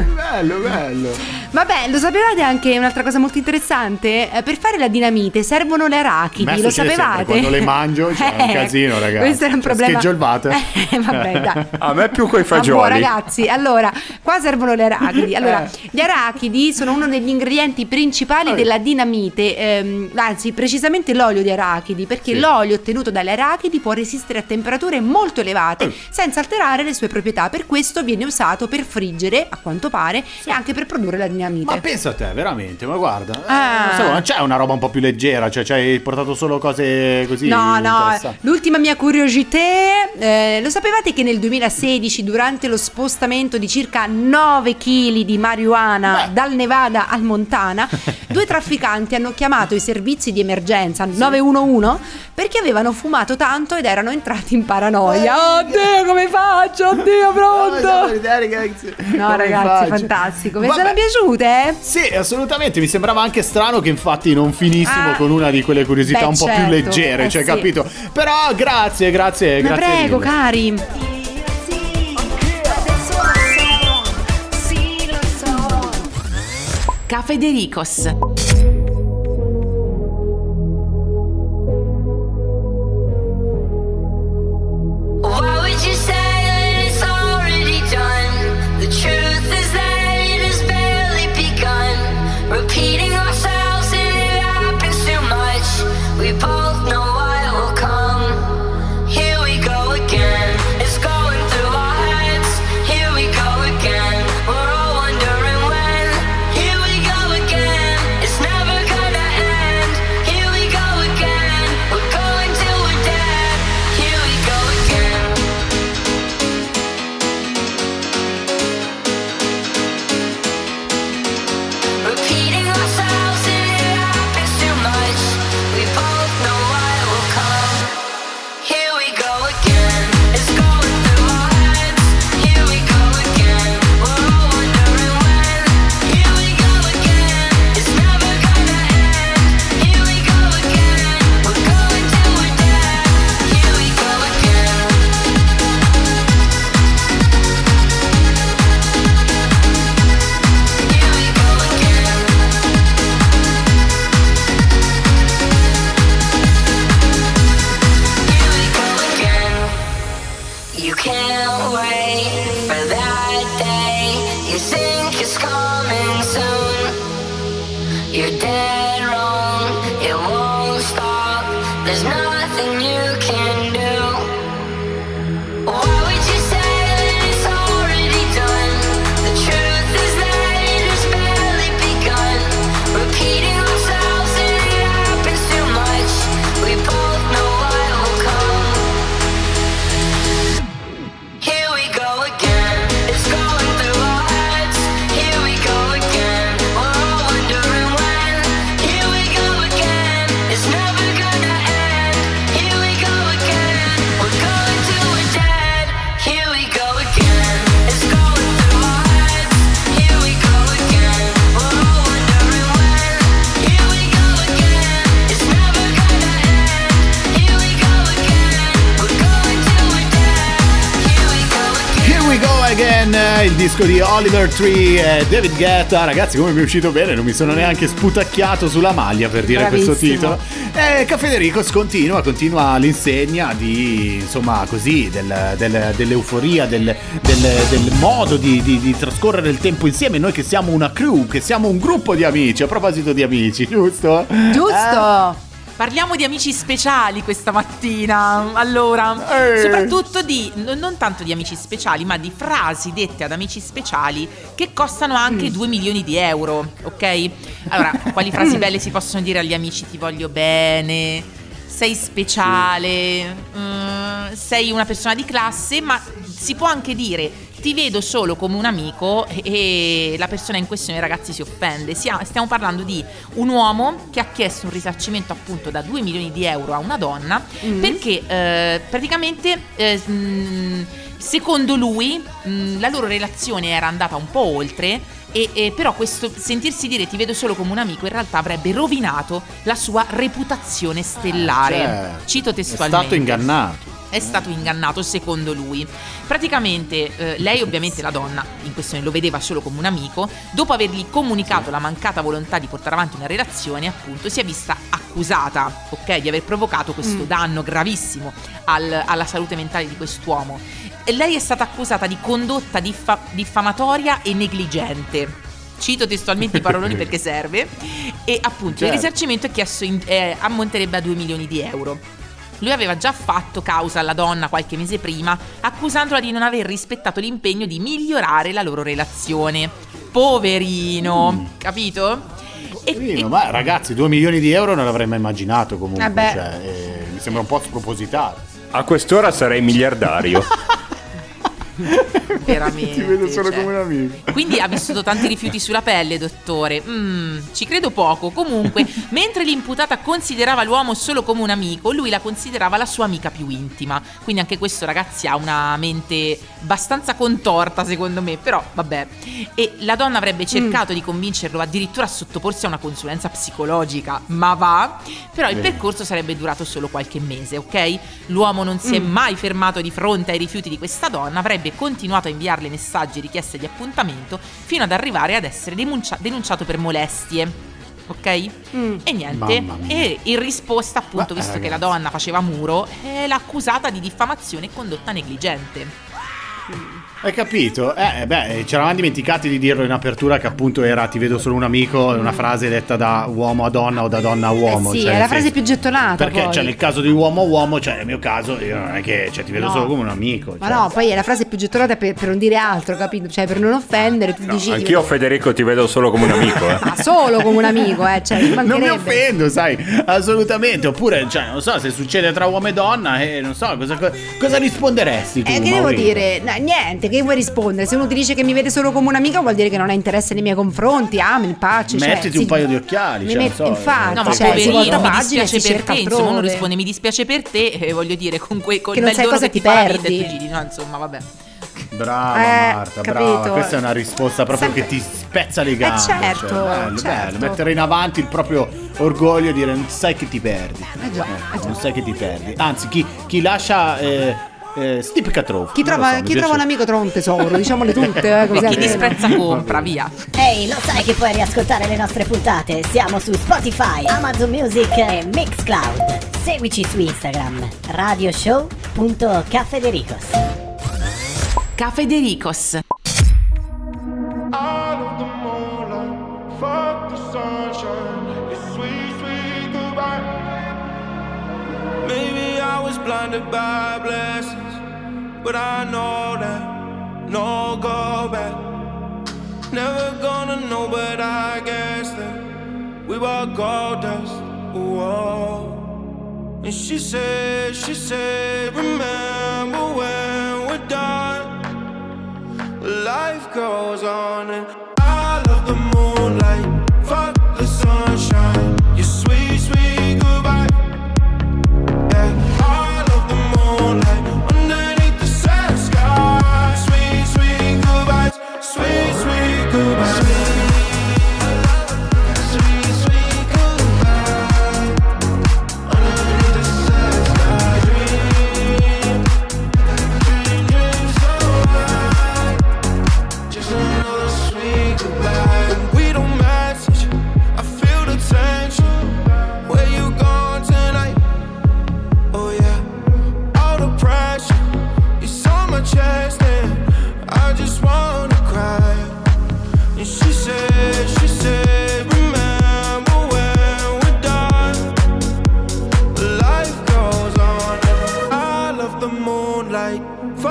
bello, bello.
Vabbè, lo sapevate anche un'altra cosa molto interessante? Eh, per fare la dinamite servono le arachidi, lo sapevate?
quando le mangio c'è un casino, ragazzi.
Questo era un
Cioè,
problema.
scheggio il water.
Eh, vabbè, dai.
A me più coi
Ah, boh,
fagioli.
ragazzi, allora, qua servono le arachidi. Allora,
Eh.
gli arachidi sono uno degli ingredienti principali della dinamite, ehm, anzi, precisamente l'olio di arachidi, perché
Sì.
l'olio ottenuto dalle arachidi può resistere a temperature molto elevate
Eh.
senza alterare le sue proprietà. Per questo viene usato per friggere, a quanto pare, e anche per produrre la dinamite.
Ma pensa a te, veramente, ma guarda. eh,
Ah.
non so, c'è una roba un po' più leggera, cioè ci hai portato solo cose così.
No, no, l'ultima mia curiosità, eh, lo sapevate che nel 2016 durante lo spostamento di circa 9 kg di marijuana dal Nevada al Montana, due trafficanti hanno chiamato i servizi di emergenza 911 perché avevano fumato tanto ed erano entrati in paranoia. Oddio, come faccio? Oddio, pronto? No,
Come
ragazzi,
faccio?
fantastico. Vi sono piaciute?
Sì, assolutamente. Mi sembrava anche strano che infatti non finissimo
Ah.
con una di quelle curiosità
Beh,
un po' più
certo.
leggere,
Eh,
cioè,
sì.
capito? Però grazie, grazie,
Ma
grazie.
prego,
mille.
cari.
Cafedericos.
Oliver Tree e David Guetta. Ragazzi, come mi è uscito bene, non mi sono neanche sputacchiato sulla maglia per dire
Bravissimo.
questo titolo. E Caffè Dericos continua, continua all'insegna di, insomma, così, del- del- dell'euforia, del, del- del modo di, di- di trascorrere il tempo insieme. Noi che siamo una crew, che siamo un gruppo di amici. A proposito di amici, giusto?
Giusto?
Parliamo di amici speciali questa mattina. Allora,
Eh.
soprattutto di no- non tanto di amici speciali, ma di frasi dette ad amici speciali che costano anche 2 milioni di euro, ok? Allora, quali frasi belle si possono dire agli amici ti voglio bene, sei speciale, mm, sei una persona di classe, ma si può anche dire ti vedo solo come un amico e la persona in questione ragazzi si offende. Stiamo parlando di un uomo che ha chiesto un risarcimento appunto da 2 milioni di euro a una donna
Mm.
perché eh, praticamente eh, mh, secondo lui mh, la loro relazione era andata un po' oltre e, e però questo sentirsi dire ti vedo solo come un amico in realtà avrebbe rovinato la sua reputazione stellare.
Certo.
Cito
È
testualmente.
stato ingannato.
È stato ingannato secondo lui. Praticamente eh, lei ovviamente la donna in questione lo vedeva solo come un amico, dopo avergli comunicato la mancata volontà di portare avanti una relazione appunto si è vista accusata ok, di aver provocato questo
Mm.
danno gravissimo al- alla salute mentale di quest'uomo. E lei è stata accusata di condotta diffa- diffamatoria e negligente. Cito testualmente i paroloni perché serve. E appunto il
Certo.
risarcimento è chiesto in- eh, ammonterebbe a 2 milioni di euro. Lui aveva già fatto causa alla donna qualche mese prima, accusandola di non aver rispettato l'impegno di migliorare la loro relazione. Poverino, capito? E-
Poverino,
e-
ma ragazzi, 2 milioni di euro non l'avrei mai immaginato comunque.
Vabbè.
cioè, eh, mi sembra un po' spropositato.
A quest'ora sarei miliardario.
veramente.
Ti vedo solo
cioè.
come un amico.
Quindi ha vissuto tanti rifiuti sulla pelle, dottore. Mm, ci credo poco. Comunque, mentre l'imputata considerava l'uomo solo come un amico, lui la considerava la sua amica più intima. Quindi anche questo, ragazzi, ha una mente abbastanza contorta, secondo me. Però, vabbè. E la donna avrebbe cercato di convincerlo addirittura a sottoporsi a una consulenza psicologica. Ma va. Però il percorso sarebbe durato solo qualche mese, ok? L'uomo non si è mai fermato di fronte ai rifiuti di questa donna, avrebbe continuato a inviarle messaggi e richieste di appuntamento fino ad arrivare ad essere denuncia- denunciato per molestie. Ok?
Mm.
E niente. E in risposta, appunto,
Ma,
visto che la
ragazzi.
donna faceva muro, eh, l'ha accusata di diffamazione e condotta negligente.
Hai capito? Eh, beh, ci eravamo dimenticati di dirlo in apertura che appunto era ti vedo solo un amico, è una frase detta da uomo a donna o da donna a uomo.
eh sì,
cioè,
è la frase più gettonata.
Perché
poi.
cioè, nel caso di uomo a uomo, cioè nel mio caso, io non è che cioè, ti vedo
No.
solo come un amico.
Ma
cioè.
no, poi è la frase più gettonata per, per non dire altro, capito? Cioè, per non offendere, tu
No,
dici.
anch'io Federico ti vedo solo come un amico. Eh.
Ah, solo come un amico, eh. Cioè, ci
Non mi offendo, sai, assolutamente. Oppure, cioè, non so, se succede tra uomo e donna, eh, non so, cosa, cosa risponderesti tu?
Eh, che devo dire? No, niente, che vuoi rispondere? Se uno ti dice che mi vede solo come un'amica, vuol dire che non ha interesse nei miei confronti. Amen, pace. cioè,
Mettiti un
sì.
paio di occhiali,
Mi
cioè,
met-
non so,
infatti,
eh,
No, ma
cioè, si
poverino,
volta
mi
pagina e
dispiace per te. Insomma, uno risponde mi dispiace per te, e voglio dire, con, que- con
Che non sai cosa
che ti vita
perdi.
giri, no, insomma, vabbè.
Brava
Eh,
Marta,
capito.
brava. Questa è una risposta proprio
Sempre-
che ti spezza le gambe.
certo,
cioè, bello,
certo.
bello. Mettere in avanti il proprio orgoglio e dire non sai che ti perdi.
Eh già,
Eh,
eh già.
non sai che ti perdi. Anzi, chi, chi lascia eh, eh, stipika trova.
Chi, trova,
so,
chi trova un amico trova un tesoro, diciamole tutte. Eh, così
chi disprezza compra, via.
Ehi, lo sai che puoi riascoltare le nostre puntate? Siamo su Spotify, Amazon Music e Mixcloud. Seguici su Instagram, radioshow.cafedericos.
Cafedericos.
Blinded by blessings, but I know that no go back. Never gonna know, but I guess that we were gold dust. Whoa. And she said, she said, remember when we're done. Life goes on and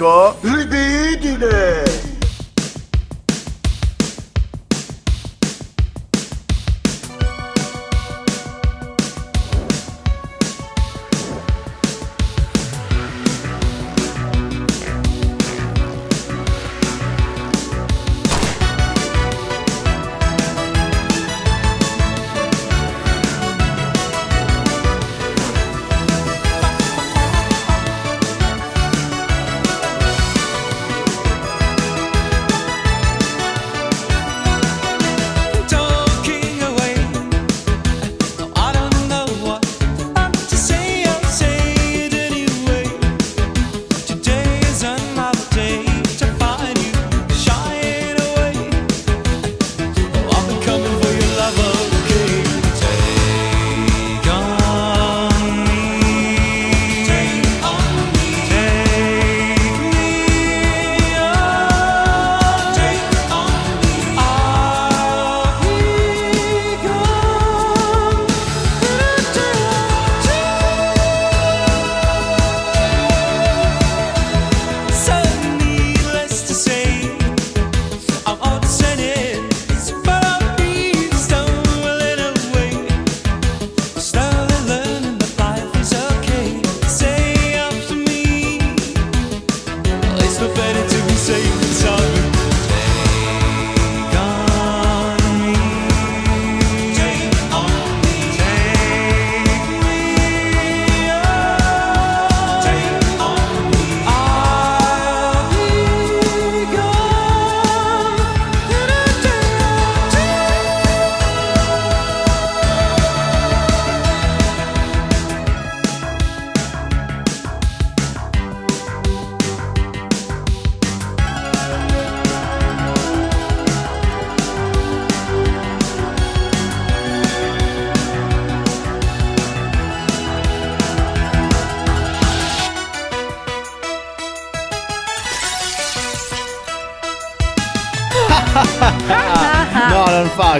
Disco libidine.
Talking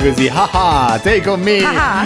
così. Haha, take on me.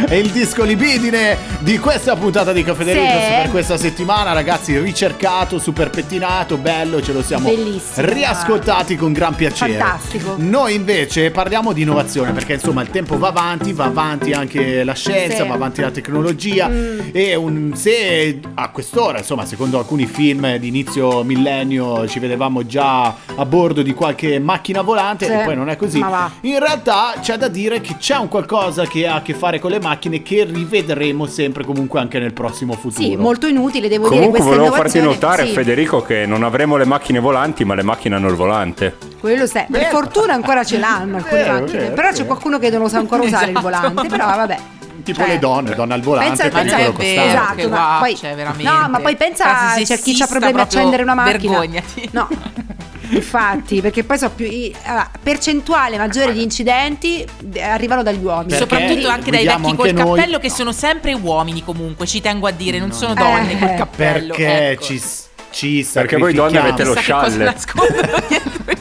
È il disco libidine di questa puntata di Caffè Dericos
Sì.
per questa settimana, ragazzi. Ricercato, super pettinato, bello, ce lo siamo
Bellissimo,
riascoltati con gran piacere.
Fantastico.
Noi invece parliamo di innovazione perché insomma il tempo va avanti, va avanti anche la scienza,
Sì.
va avanti la tecnologia
Mm.
e un- se a quest'ora, insomma, secondo alcuni film di inizio millennio ci vedevamo già a bordo di qualche macchina volante
Sì.
e poi non è così. In realtà c'è da dire che c'è un qualcosa che ha a che fare con le macchine che rivedremo sempre comunque anche nel prossimo futuro.
Sì, molto inutile, devo
Comunque
dire questa
volevo farti notare,
sì,
Federico, che non avremo le macchine volanti, ma le macchine hanno il volante.
quello sai, per fortuna ancora ce l'hanno alcune
Vero,
macchine,
vero,
però c'è
vero.
qualcuno che non lo sa ancora usare il
Esatto.
volante, però vabbè.
Tipo
Cioè,
le donne, donne al volante,
pensa- pensa-
quello
è vero.
Esatto,
che
ma
qua,
poi
cioè, veramente.
No, ma poi pensa c'è chi ha problemi a accendere una macchina.
vergognati.
No. Infatti, perché poi so più allora, percentuale maggiore di incidenti arrivano dagli uomini.
Perché
Soprattutto anche dai vecchi col
noi-
cappello che sono sempre uomini comunque, ci tengo a dire, non sono donne
Eh.
col cappello.
Perché
ecco.
ci, ci
Perché voi donne avete lo
Chissà che cosa
scialle.
nascondono dietro il.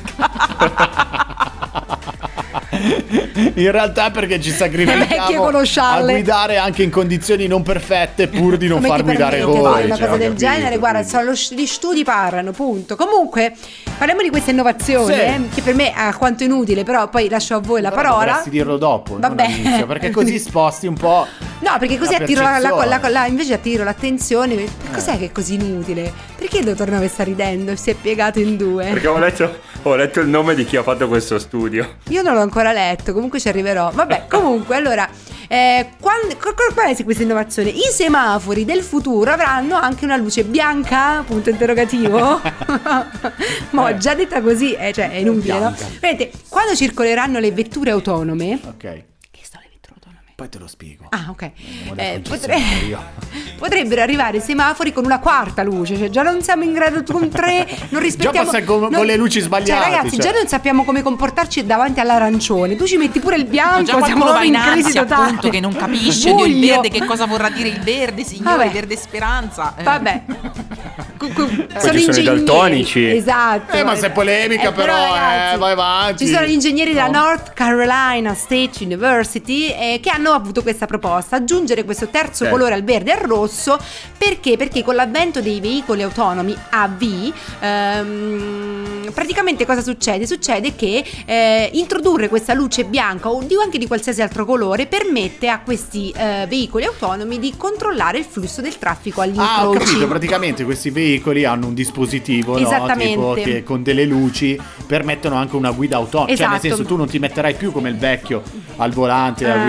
In realtà perché ci sacrifichiamo a guidare anche in condizioni non perfette pur di non
Come
far guidare voi.
una
cioè,
cosa del
capito,
genere? Guarda, sono gli studi parlano, punto. Comunque, parliamo di questa innovazione,
Sì.
eh, che per me è alquanto inutile, però poi lascio a voi la
Però
parola.
Dovresti dirlo dopo,
Vabbè.
all'inizio, perché così sposti un po'.
No, perché così
La
attiro la, la- la- la- invece attiro l'attenzione.
Eh.
Cos'è che è così inutile? Perché il dottor Nove sta ridendo e si è piegato in due?
Perché ho letto, ho letto il nome di chi ha fatto questo studio.
Io non l'ho ancora letto, comunque ci arriverò. Vabbè, comunque, allora, eh, quando- qual è questa innovazione? I semafori del futuro avranno anche una luce bianca? Punto interrogativo. Ma già detta così, eh, cioè, è inutile, no? Vedete, quando circoleranno le vetture autonome,
Ok. Poi te lo spiego.
Ah, ok. Eh,
concessionario.
potrebbero arrivare semafori con una quarta luce, cioè già non siamo in grado con tre, non rispettiamo
passai con-
non-
con le luci sbagliate,
Cioè, ragazzi,
cioè.
già non sappiamo come comportarci davanti all'arancione. Tu ci metti pure il bianco,
già
siamo
in
crisi totale.
appunto che non capisce il verde che cosa vorrà dire il verde signore
Vabbè.
il verde speranza eh.
Vabbè. Cu-
ci sono i
ingegneri.
daltonici.
Esatto.
Eh, ma sei polemica, però, eh, vai avanti.
Ci sono gli ingegneri della
No.
North Carolina State University eh, che hanno avuto questa proposta, aggiungere questo terzo
Sì.
colore al verde e al rosso perché? Perché con l'avvento dei veicoli autonomi AV ehm, praticamente cosa succede? Succede che eh, introdurre questa luce bianca o anche di qualsiasi altro colore permette a questi eh, veicoli autonomi di controllare il flusso del traffico agli
Ah, ho capito, praticamente questi veicoli hanno un dispositivo, no?
Esattamente.
Tipo che con delle luci permettono anche una guida autonoma. Cioè, nel
Esatto.
senso, tu non ti metterai più come il vecchio al volante a
Ah.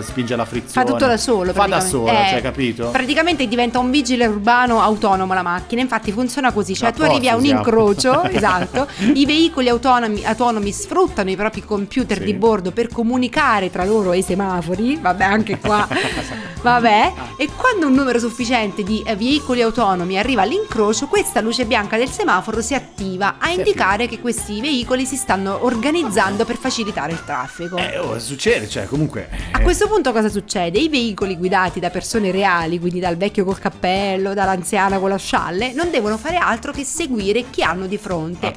Spinge la frizione.
Fa tutto da solo.
Fa da sola,
Eh,
cioè, capito?
Praticamente diventa un vigile urbano autonomo la macchina. Infatti funziona così: cioè tu arrivi a un
siamo.
incrocio, esatto. I veicoli autonomi, autonomi sfruttano i propri computer
Sì.
di bordo per comunicare tra loro e i semafori. Vabbè, anche qua. Vabbè, e quando un numero sufficiente di eh, veicoli autonomi arriva all'incrocio, questa luce bianca del semaforo si attiva a indicare che questi veicoli si stanno organizzando per facilitare il traffico.
Eh, oh, succede, cioè, comunque.
A questo punto cosa succede? I veicoli guidati da persone reali, quindi dal vecchio col cappello, dall'anziana con la scialle, non devono fare altro che seguire chi hanno di fronte,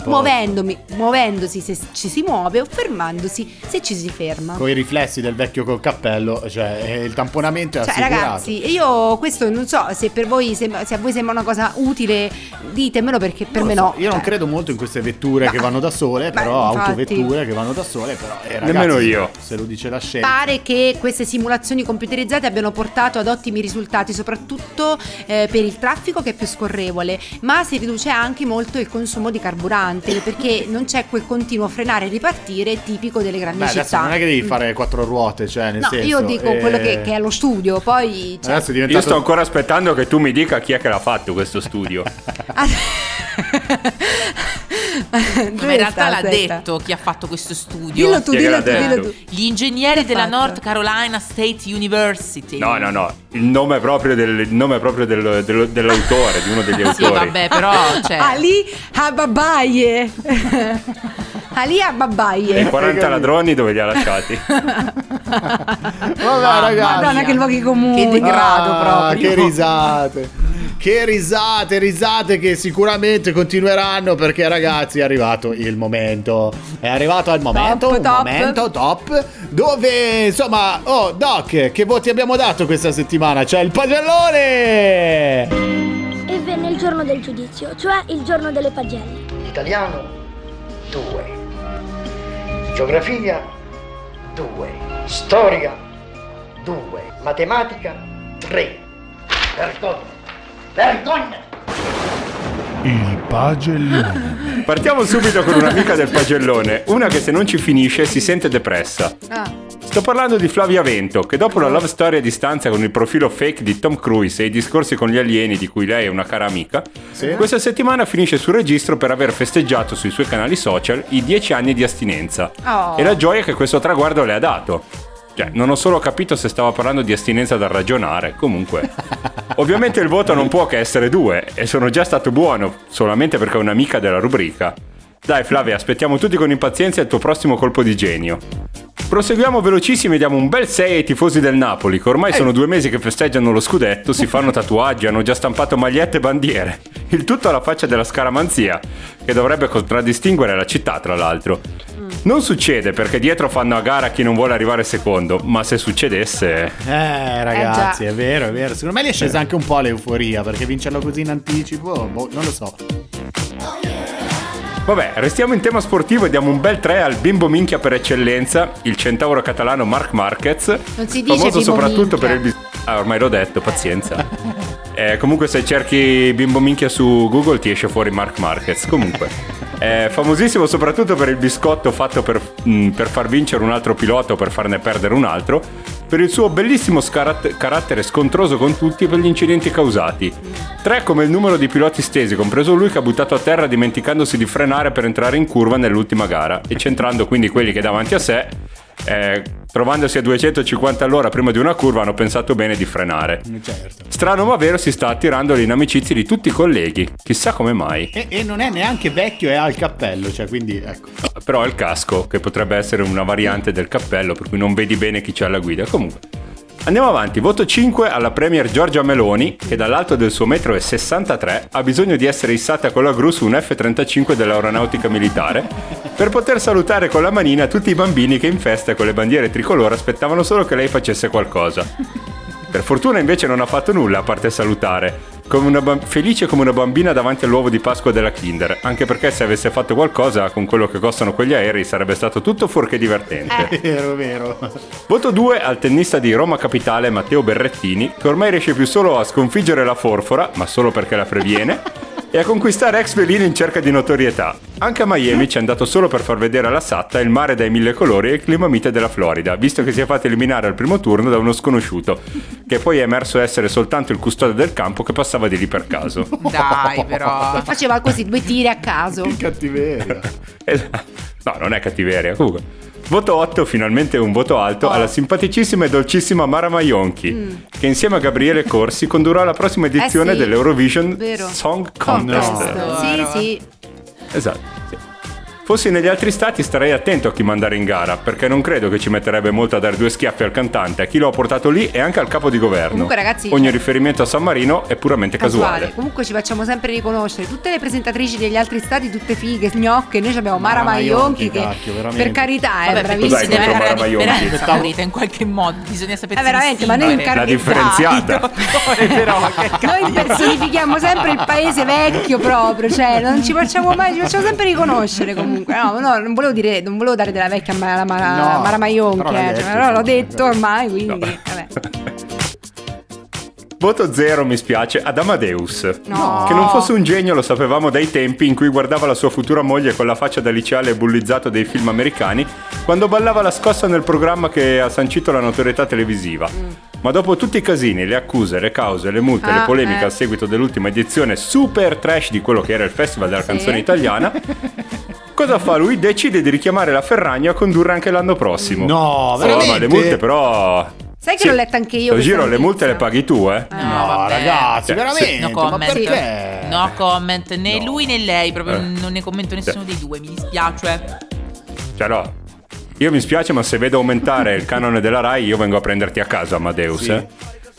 muovendosi se ci si muove o fermandosi se ci si ferma.
Con i riflessi del vecchio col cappello, cioè eh, il tamponamento è
Cioè,
assicurato.
ragazzi, io questo non so se per voi sembra- se a voi sembra una cosa utile, ditemelo perché per
Non
me
so,
no.
Io non
Cioè,
credo molto in queste vetture che vanno da sole, però
infatti.
autovetture che vanno da sole, però eh, ragazzi,
Nemmeno io.
Se lo dice la scienza.
Pare che queste simulazioni computerizzate abbiano portato ad ottimi risultati, soprattutto eh, per il traffico che è più scorrevole, ma si riduce anche molto il consumo di carburante perché non c'è quel continuo frenare e ripartire tipico delle grandi
Beh,
città.
non è che devi fare quattro ruote, cioè nel
No,
senso.
io dico
eh,
quello che, che è allo studio, poi... cioè-
è
Io
diventato
sto ancora aspettando che tu mi dica chi è che l'ha fatto questo studio.
ma in realtà
sta?
l'ha
Aspetta.
detto chi ha fatto questo studio
Dillo tu,
che
dillo tu, dillo tu.
gli ingegneri
Chi
della
fatto?
North Carolina State University
No, no, no. Il nome proprio, del, il nome proprio del- del- dell'autore, di uno degli
sì
autori.
vabbè però cioè,
Ali Ababaye. Ali Ababaye.
E i 40 ladroni dove li ha lasciati?
Vabbè,
Mamma
ragazzi.
Madonna, che luoghi comuni.
Che degrado
Ah,
proprio.
Che risate. Che risate, risate che sicuramente continueranno perché ragazzi è arrivato il momento. È arrivato il momento,
Top,
un
top.
momento top dove insomma, oh Doc, che voti abbiamo dato questa settimana? C'è il pagellone!
E venne il giorno del giudizio, cioè il giorno delle pagelle.
Italiano 2. Geografia 2. Storia 2. Matematica 3. Vergogna. Vergogna.
Il pagellone.
Partiamo subito con un'amica del pagellone, una che se non ci finisce si sente depressa.
Ah,
Sto parlando di Flavia Vento, che dopo la love story a distanza con il profilo fake di Tom Cruise e i discorsi con gli alieni di cui lei è una cara amica,
Sì.
questa settimana finisce sul registro per aver festeggiato sui suoi canali social i 10 anni di astinenza.
Oh.
E la gioia che questo traguardo le ha dato. Cioè, non ho solo capito se stava parlando di astinenza da ragionare, comunque. Ovviamente il voto non può che essere due, e sono già stato buono, solamente perché è un'amica della rubrica. Dai Flavia, aspettiamo tutti con impazienza il tuo prossimo colpo di genio. Proseguiamo velocissimi e diamo un bel 6 ai tifosi del Napoli, che ormai sono due mesi che festeggiano lo scudetto, si fanno tatuaggi, hanno già stampato magliette e bandiere. Il tutto alla faccia della scaramanzia, che dovrebbe contraddistinguere la città, tra l'altro. Non succede perché dietro fanno a gara chi non vuole arrivare secondo, ma se succedesse...
Eh, ragazzi,
già.
è vero, è vero. Secondo me gli è scesa anche un po' l'euforia perché vincerlo così in anticipo, boh, non lo so.
Vabbè, restiamo in tema sportivo e diamo un bel 3 al bimbo minchia per eccellenza, il centauro catalano Marc Marquez.
Non si dice
famoso soprattutto
minchia.
per il bis- Ah, ormai l'ho detto, pazienza. Eh, comunque se cerchi bimbo minchia su Google ti esce fuori Marc Marquez. Comunque, è famosissimo soprattutto per il biscotto fatto per, mh, per far vincere un altro pilota o per farne perdere un altro, per il suo bellissimo scarat- carattere scontroso con tutti e per gli incidenti causati. Tre come il numero di piloti stesi, compreso lui che ha buttato a terra dimenticandosi di frenare per entrare in curva nell'ultima gara e centrando quindi quelli che davanti a sé, eh, trovandosi a 250 all'ora prima di una curva, hanno pensato bene di frenare.
Certo.
Strano ma vero, si sta attirando l'inamicizia di tutti i colleghi. Chissà come mai.
E, e non è neanche vecchio, è al cappello, cioè quindi ecco.
Però è il casco, che potrebbe essere una variante del cappello, per cui non vedi bene chi c'è alla guida. Comunque. Andiamo avanti, voto 5 alla Premier Giorgia Meloni, che dall'alto del suo metro e 63 ha bisogno di essere issata con la gru su un F-35 dell'aeronautica militare, per poter salutare con la manina tutti i bambini che in festa con le bandiere tricolore aspettavano solo che lei facesse qualcosa. Per fortuna invece non ha fatto nulla a parte salutare, come una bam- felice come una bambina davanti all'uovo di Pasqua della Kinder, anche perché se avesse fatto qualcosa con quello che costano quegli aerei sarebbe stato tutto fuorché divertente.
Vero, vero.
Voto 2 al tennista di Roma Capitale Matteo Berrettini, che ormai riesce più solo a sconfiggere la forfora, ma solo perché la previene, e a conquistare ex velini in cerca di notorietà. Anche a Miami ci è andato solo per far vedere alla Satta il mare dai mille colori e il clima mite della Florida, visto che si è fatto eliminare al primo turno da uno sconosciuto, che poi è emerso essere soltanto il custode del campo che passava di lì per caso.
Dai, però.
E faceva così due tiri a caso.
Cattiveria.
Esatto. No, non è cattiveria, comunque. Voto 8, finalmente un voto alto, alla simpaticissima e dolcissima Mara Maionchi, che insieme a Gabriele Corsi condurrà la prossima edizione
Mm. Eh sì,
dell'Eurovision
vero.
Song Contest.
Contest. Sì, sì.
Esatto. sì. Fossi negli altri stati starei attento a chi mandare in gara, perché non credo che ci metterebbe molto a dare due schiaffi al cantante, a chi lo ha portato lì e anche al capo di governo.
Comunque, ragazzi,
Ogni
cioè-
riferimento a San Marino è puramente
Casuale.
casuale.
Comunque ci facciamo sempre riconoscere tutte le presentatrici degli altri stati, tutte fighe, gnocche. Noi abbiamo Mara
Mara
Maionchi che
cacchio, veramente.
per carità è
Vabbè,
bravissima.
La
Mara Maionchi?
Rita, in qualche modo. Bisogna sapere
Eh, veramente, ma noi in
La differenziata.
però,
Noi personifichiamo sempre il paese vecchio proprio, cioè non ci facciamo mai, ci facciamo sempre riconoscere comunque. No, no, non volevo dire, non volevo dare della vecchia Mara, Mara,
No,
Mara Maionchi,
però
eh,
detto,
cioè, però l'ho detto ormai, quindi vabbè.
Voto 0 mi spiace ad Amadeus.
No.
Che non fosse un genio lo sapevamo dai tempi in cui guardava la sua futura moglie con la faccia da liceale e bullizzato dei film americani quando ballava la scossa nel programma che ha sancito la notorietà televisiva. Ma dopo tutti i casini, le accuse, le cause, le multe, le
Ah,
polemiche
eh.
a seguito dell'ultima edizione super trash di quello che era il Festival della
Sì.
canzone italiana, cosa fa lui? Decide di richiamare la Ferragna a condurre anche l'anno prossimo.
No,
Oh,
veramente?
ma le multe però...
Sai che
Sì.
l'ho letta anche io.
Lo giro, le multe le paghi tu, eh?
No,
vabbè.
ragazzi, veramente.
No comment.
perché?
No comment, né
No.
lui né lei, proprio
Eh.
non ne commento nessuno dei due, mi dispiace.
Cioè, no. Io mi spiace, ma se vedo aumentare il canone della Rai, io vengo a prenderti a casa, Amadeus.
Sì.
eh.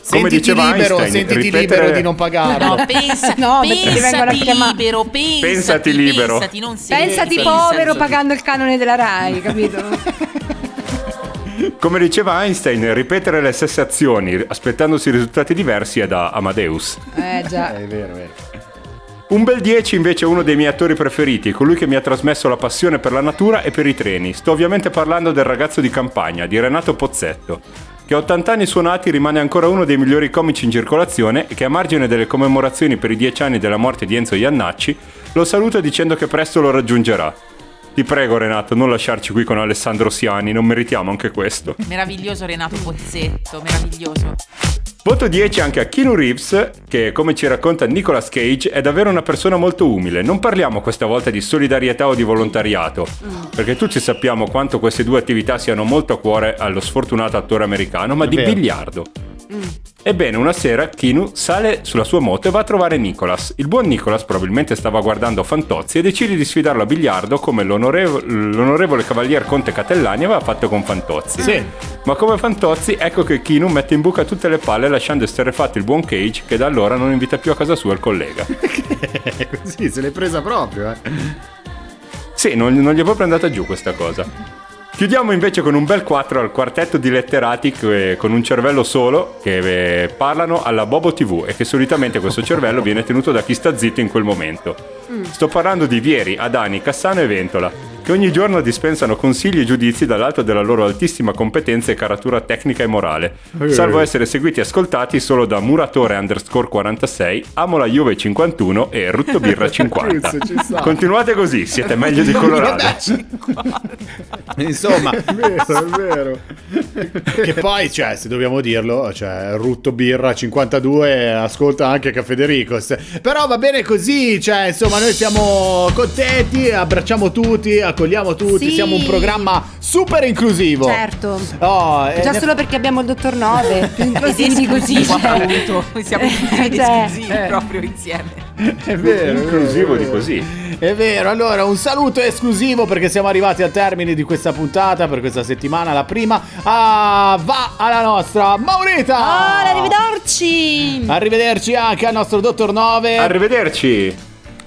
Sentiti
diceva
libero,
Einstein,
sentiti
ripetere-
libero di non pagarlo.
No, pensa,
No,
pensati libero, pensati,
Pensati libero.
Pensati, non sei
Pensati
pensati.
povero pagando il canone della Rai, capito?
Come diceva Einstein, ripetere le stesse azioni aspettandosi risultati diversi è da Amadeus.
Eh già.
È vero, è vero.
Un bel 10 invece è uno dei miei attori preferiti, colui che mi ha trasmesso la passione per la natura e per i treni. Sto ovviamente parlando del ragazzo di campagna, di Renato Pozzetto, che a 80 anni suonati rimane ancora uno dei migliori comici in circolazione e che a margine delle commemorazioni per i 10 anni della morte di Enzo Iannacci lo saluta dicendo che presto lo raggiungerà. Ti prego Renato, non lasciarci qui con Alessandro Siani, non meritiamo anche questo.
Meraviglioso Renato Pozzetto, meraviglioso.
Voto 10 anche a Keanu Reeves, che come ci racconta Nicolas Cage è davvero una persona molto umile. Non parliamo questa volta di solidarietà o di volontariato, perché tutti sappiamo quanto queste due attività siano molto a cuore allo sfortunato attore americano, ma di
vero.
biliardo. Ebbene, una sera Keanu sale sulla sua moto e va a trovare Nicolas. Il buon Nicolas probabilmente stava guardando Fantozzi e decide di sfidarlo a biliardo come l'onorevo- l'onorevole cavalier Conte Catellani aveva fatto con Fantozzi.
Sì.
Ma come Fantozzi, ecco che Keanu mette in buca tutte le palle lasciando esterrefatto il buon Cage che da allora non invita più a casa sua il collega.
Così se l'è presa proprio, eh.
Sì, non, non gli è proprio andata giù questa cosa. Chiudiamo invece con un bel 4 al quartetto di letterati che- con un cervello solo che eh, parlano alla Bobo TV e che solitamente questo cervello viene tenuto da chi sta zitto in quel momento. Sto parlando di Vieri, Adani, Cassano e Ventola, che ogni giorno dispensano consigli e giudizi dall'alto della loro altissima competenza e caratura tecnica e morale, salvo essere seguiti e ascoltati solo da Muratore underscore 46, Amola Juve 51 e Rutto Birra 50.
Cazzo, ci sta.
Continuate così, siete meglio di Colorado.
Insomma,
È vero, è vero.
che poi, cioè, se dobbiamo dirlo, cioè, Rutto Birra 52 ascolta anche Caffè De Ricos. Però va bene così, cioè, insomma, noi siamo contenti, abbracciamo tutti, accogliamo tutti,
Sì.
siamo un programma super inclusivo.
Certo.
Oh, eh,
Già
ne-
solo perché abbiamo il dottor Nove, più inclusivi così. Cioè.
appunto. Siamo inclusivi ed
Cioè,
esclusivi
eh.
proprio insieme.
È vero,
Inclusivo
è
di così.
È vero, allora un saluto esclusivo perché siamo arrivati al termine di questa puntata per questa settimana. La prima ah, va alla nostra Maurita.
Ah, arrivederci!
Arrivederci anche al nostro Dottor Nove
Arrivederci.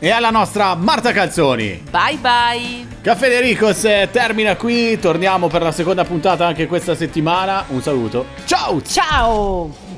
E alla nostra Marta Calzoni.
Bye bye.
Caffè De Ricos eh, termina qui, torniamo per la seconda puntata anche questa settimana. Un saluto. Ciao!
Ciao!